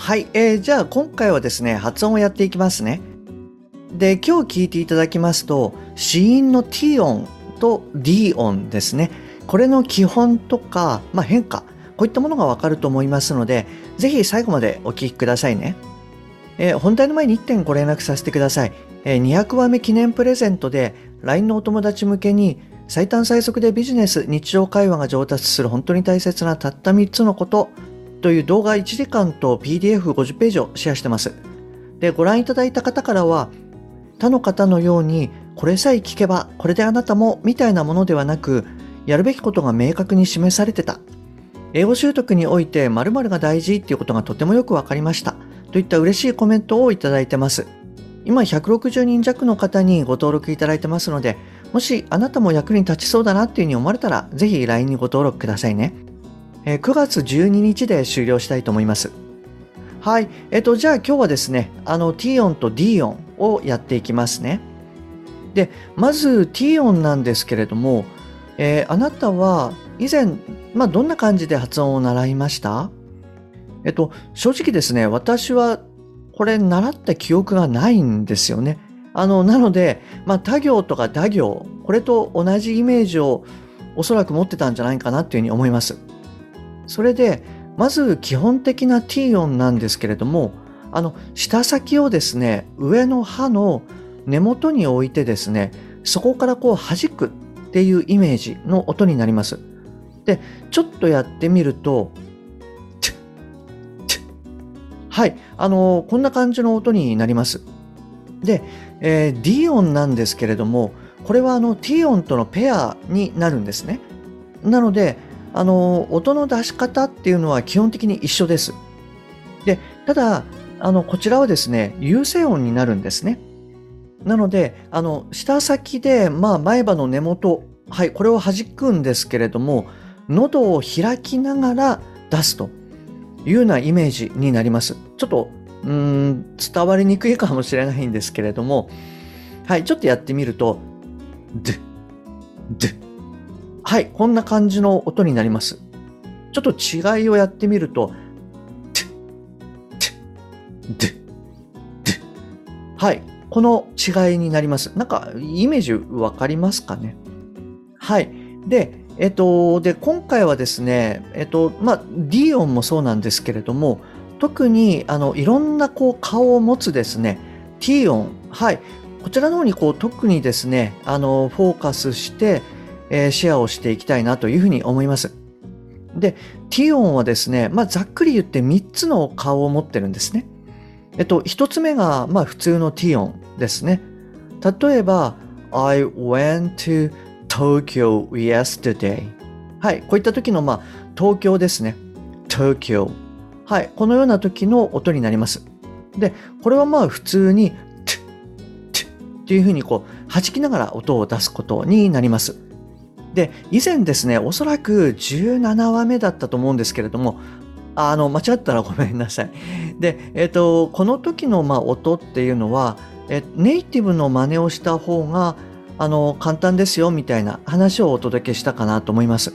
はい、えー、じゃあ今回はですね発音をやっていきますね。で今日聞いていただきますと子音の T 音と D 音ですね。これの基本とか、まあ、変化こういったものがわかると思いますのでぜひ最後までお聞きくださいね、えー、本題の前に1点ご連絡させてください、えー、200話目記念プレゼントで LINE のお友達向けに最短最速でビジネス日常会話が上達する本当に大切なたった3つのことという動画1時間と PDF50 ページをシェアしてます。でご覧いただいた方からは他の方のようにこれさえ聞けばこれであなたもみたいなものではなくやるべきことが明確に示されてた。英語習得において〇〇が大事っていうことがとてもよくわかりました。といった嬉しいコメントをいただいてます。今160人弱の方にご登録いただいてますのでもしあなたも役に立ちそうだなっていうふうに思われたらぜひ LINE にご登録くださいね。9月12日で終了したいと思いますはい。えっと、じゃあ今日はですね、あの T 音と D 音をやっていきますね。で、まず T 音なんですけれども、えー、あなたは以前、まあ、どんな感じで発音を習いました？えっと、正直ですね、私はこれ習った記憶がないんですよね。あの、なので、まあ、他行とか打行、これと同じイメージをおそらく持ってたんじゃないかなっていうふうに思います。それで、まず基本的な T 音なんですけれども、あの、舌先をですね、上の歯の根元に置いてですね、そこからこう弾くっていうイメージの音になります。で、ちょっとやってみると、はい、あのこんな感じの音になります。で、えー、D 音なんですけれども、これはあの T 音とのペアになるんですね。なので、あの音の出し方っていうのは基本的に一緒です。でただあのこちらはですね有声音になるんですね。なのであの舌先で、まあ、前歯の根元はいこれを弾くんですけれども喉を開きながら出すというようなイメージになります。ちょっとうん伝わりにくいかもしれないんですけれどもはいちょっとやってみるとドゥドゥはい、こんな感じの音になります。ちょっと違いをやってみると、はい、この違いになります。なんか、イメージわかりますかね？はい。で、えっと、で、今回はですね、えっと、まあ、D 音もそうなんですけれども、特に、あの、いろんな、こう、顔を持つですね、T 音、はい、こちらの方に、こう、特にですね、あの、フォーカスして、えシェアをしていきたいなというふうに思います。で、ティオンはですね、まあ、ざっくり言って3つの顔を持ってるんですね。えっと、1つ目が、まあ、普通のティオンですね。例えば、I went to Tokyo yesterday. はい、こういった時の、まあ、東京ですね。Tokyo。はい、このような時の音になります。で、これはまあ普通に、っていうふうにこう、弾きながら音を出すことになります。で、以前ですね、おそらく17話目だったと思うんですけれども、あの、間違ったらごめんなさい。で、えっ、と、この時の、まあ、音っていうのは、えネイティブの真似をした方が、あの、簡単ですよ、みたいな話をお届けしたかなと思います。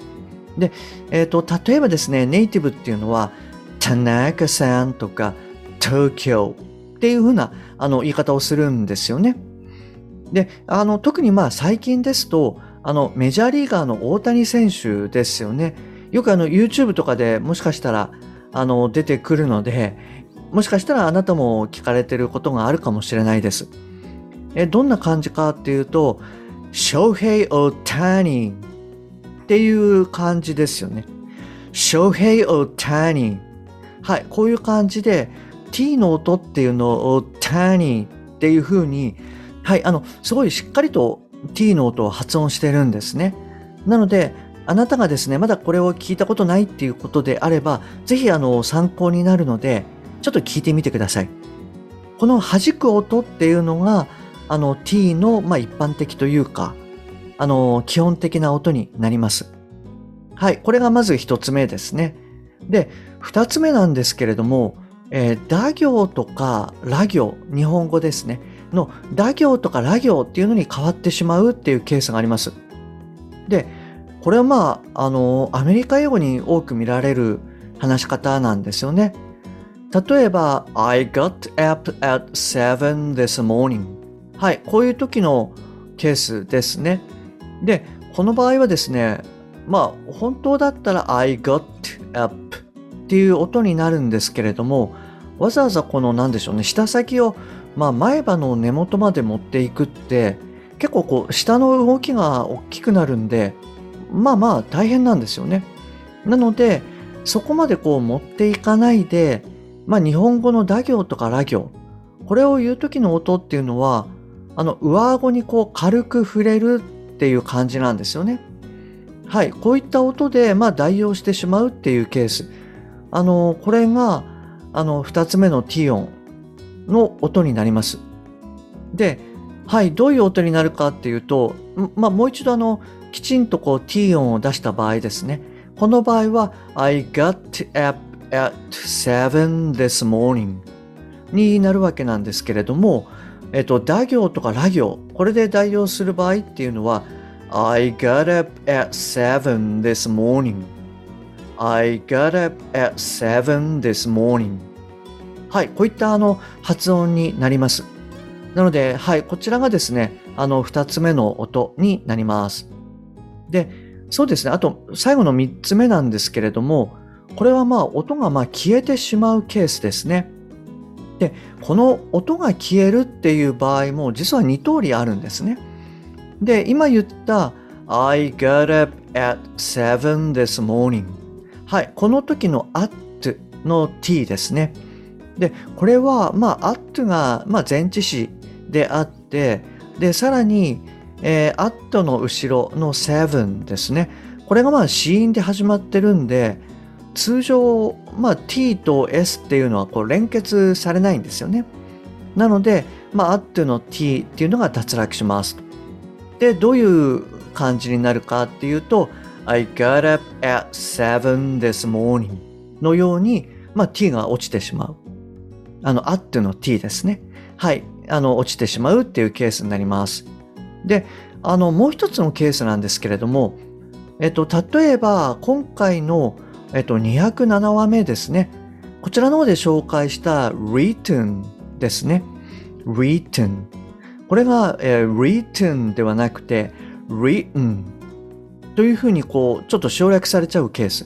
で、えっ、と、例えばですね、ネイティブっていうのは、田中さんとか、東京っていうふうな、あの、言い方をするんですよね。で、あの、特にまあ最近ですと、あのメジャーリーガーの大谷選手ですよね。よくあの YouTube とかでもしかしたらあの出てくるので、もしかしたらあなたも聞かれてることがあるかもしれないです。えどんな感じかっていうと、Shohei Otani っていう感じですよね。Shohei Otani はい、こういう感じで T の音っていうのを Otani っていう風に、はい、あの、すごいしっかりと t の音を発音してるんですね。なので、あなたがですね、まだこれを聞いたことないっていうことであれば、ぜひあの参考になるので、ちょっと聞いてみてください。この弾く音っていうのが、あの t の、まあ、一般的というか、あの、基本的な音になります。はい。これがまず一つ目ですね。で、二つ目なんですけれども、えー、打行とかラ行、日本語ですね。の打行とかラ行っていうのに変わってしまうっていうケースがあります。で、これはまあ、あの、アメリカ英語に多く見られる話し方なんですよね。例えば、I got up at 7 this morning. はい、こういう時のケースですね。で、この場合はですね、まあ、本当だったら I got up っていう音になるんですけれども、わざわざこの何でしょうね、舌先を、まあ、前歯の根元まで持っていくって、結構こう、下の動きが大きくなるんで、まあまあ大変なんですよね。なので、そこまでこう持っていかないで、まあ日本語の打行とかラ行、これを言う時の音っていうのは、あの上顎にこう軽く触れるっていう感じなんですよね。はい、こういった音でまあ代用してしまうっていうケース。あの、これが、あの、二つ目の T 音の音になります。で、はい、どういう音になるかっていうと、まあ、もう一度あの、きちんとこう T 音を出した場合ですね。この場合は、I got up at seven this morning になるわけなんですけれども、えっと、打行とかラ行、これで代用する場合っていうのは、I got up at 7 this morning. I got up at seven this morning. はい、こういったあの発音になります。なので、はい、こちらがですね、あの二つ目の音になります。で、そうですね、あと最後の三つ目なんですけれども、これはまあ音がま消えてしまうケースですね。で、この音が消えるっていう場合も実は2通りあるんですね。で、今言った I got up at seven this morning はい、この時の at の t ですね。で、これは、まあ、at が、まあ、前置詞であって、で、さらに、えー、at の後ろの7ですね。これがまあ、子音で始まってるんで、通常、まあ、t と s っていうのはこう連結されないんですよね。なので、まあ、at の t っていうのが脱落します。で、どういう感じになるかっていうと、I got up at seven this morning のように、まあ、t が落ちてしまう。あの、at の t ですね。はい。あの、落ちてしまうっていうケースになります。で、あの、もう一つのケースなんですけれども、えっと、例えば、今回の、えっと、207話目ですね。こちらの方で紹介した written ですね。written。これが、えー、written ではなくて written というふうにこうちょっと省略されちゃうケース。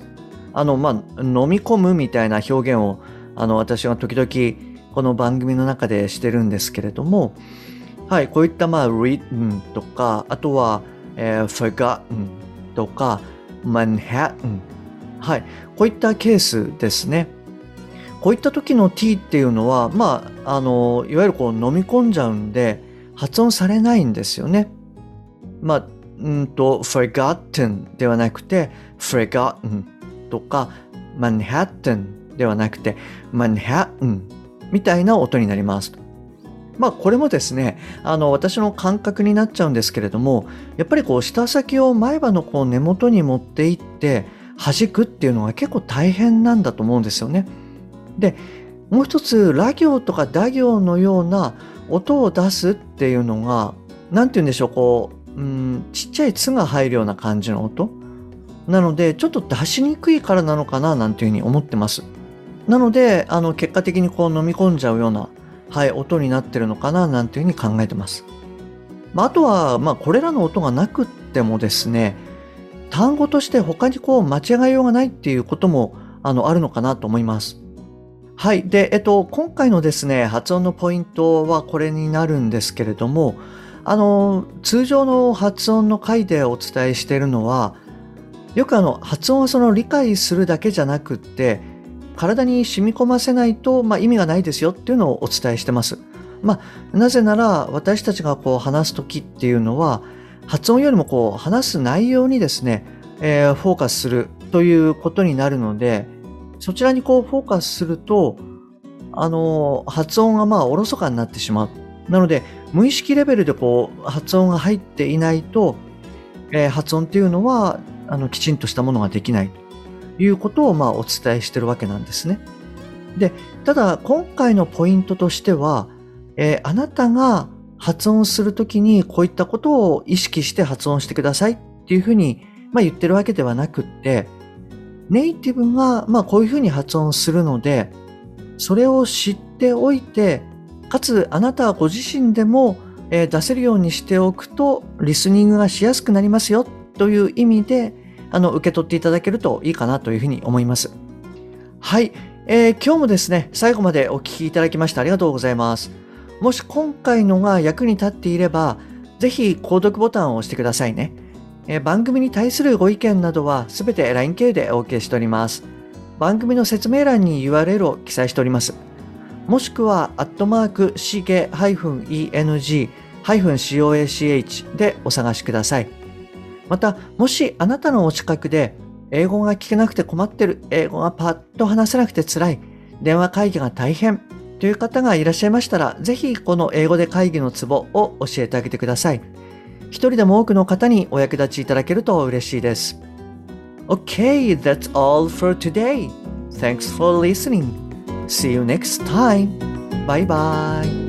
あの、まあ、飲み込むみたいな表現をあの私が時々この番組の中でしてるんですけれども、はい、こういったまあ written とか、あとは、えー、forgotten とか Manhattan はい、こういったケースですね。こういった時の t っていうのは、まあ、あの、いわゆるこう飲み込んじゃうんで、発音されないんですよね。まあ、うんと、forgotten ではなくて、forgotten とか、Manhattan ではなくて、Manhattan みたいな音になります。まあこれもですね、あの私の感覚になっちゃうんですけれども、やっぱりこう舌先を前歯のこう根元に持っていって弾くっていうのが結構大変なんだと思うんですよね。で、もう一つ、ラ行とか打行のような音を出すっていうのが、なんて言うんでしょう、こう、うん、ちっちゃい「つ」が入るような感じの音。なので、ちょっと出しにくいからなのかな、なんていうふうに思ってます。なので、あの、結果的にこう飲み込んじゃうような、はい、音になってるのかな、なんていうふうに考えてます。まあ、あとは、まあ、これらの音がなくってもですね、単語として他にこう間違いようがないっていうことも、あの、あるのかなと思います。はい。で、えっと、今回のですね、発音のポイントはこれになるんですけれども、あの、通常の発音の回でお伝えしているのは、よくあの、発音をその理解するだけじゃなくって、体に染み込ませないと、まあ、意味がないですよっていうのをお伝えしてます。まあ、なぜなら私たちがこう話す時っていうのは、発音よりもこう話す内容にですね、えー、フォーカスするということになるので、そちらにこうフォーカスすると、あの、発音がまあおろそかになってしまう。なので、無意識レベルでこう、発音が入っていないと、えー、発音っていうのは、あの、きちんとしたものができないいうことをまあお伝えしてるわけなんですね。で、ただ今回のポイントとしては、えー、あなたが発音するときにこういったことを意識して発音してくださいっていうふうに、まあ、言ってるわけではなくって、ネイティブがまあこういうふうに発音するので、それを知っておいて、かつあなたはご自身でも出せるようにしておくと、リスニングがしやすくなりますよという意味で、あの、受け取っていただけるといいかなというふうに思います。はい。えー、今日もですね、最後までお聴きいただきましてありがとうございます。もし今回のが役に立っていれば、ぜひ購読ボタンを押してくださいね。えー、番組に対するご意見などはすべて LINE 系でお受けしております。番組の説明欄に URL を記載しております。もしくは、アットマーク CK-ENG-COACH でお探しください。また、もしあなたのお近くで、英語が聞けなくて困ってる、英語がパッと話せなくて辛い、電話会議が大変という方がいらっしゃいましたら、ぜひこの英語で会議のツボを教えてあげてください。一人でも多くの方にお役立ちいただけると嬉しいです。Okay, that's all for today. Thanks for listening. See you next time. Bye bye.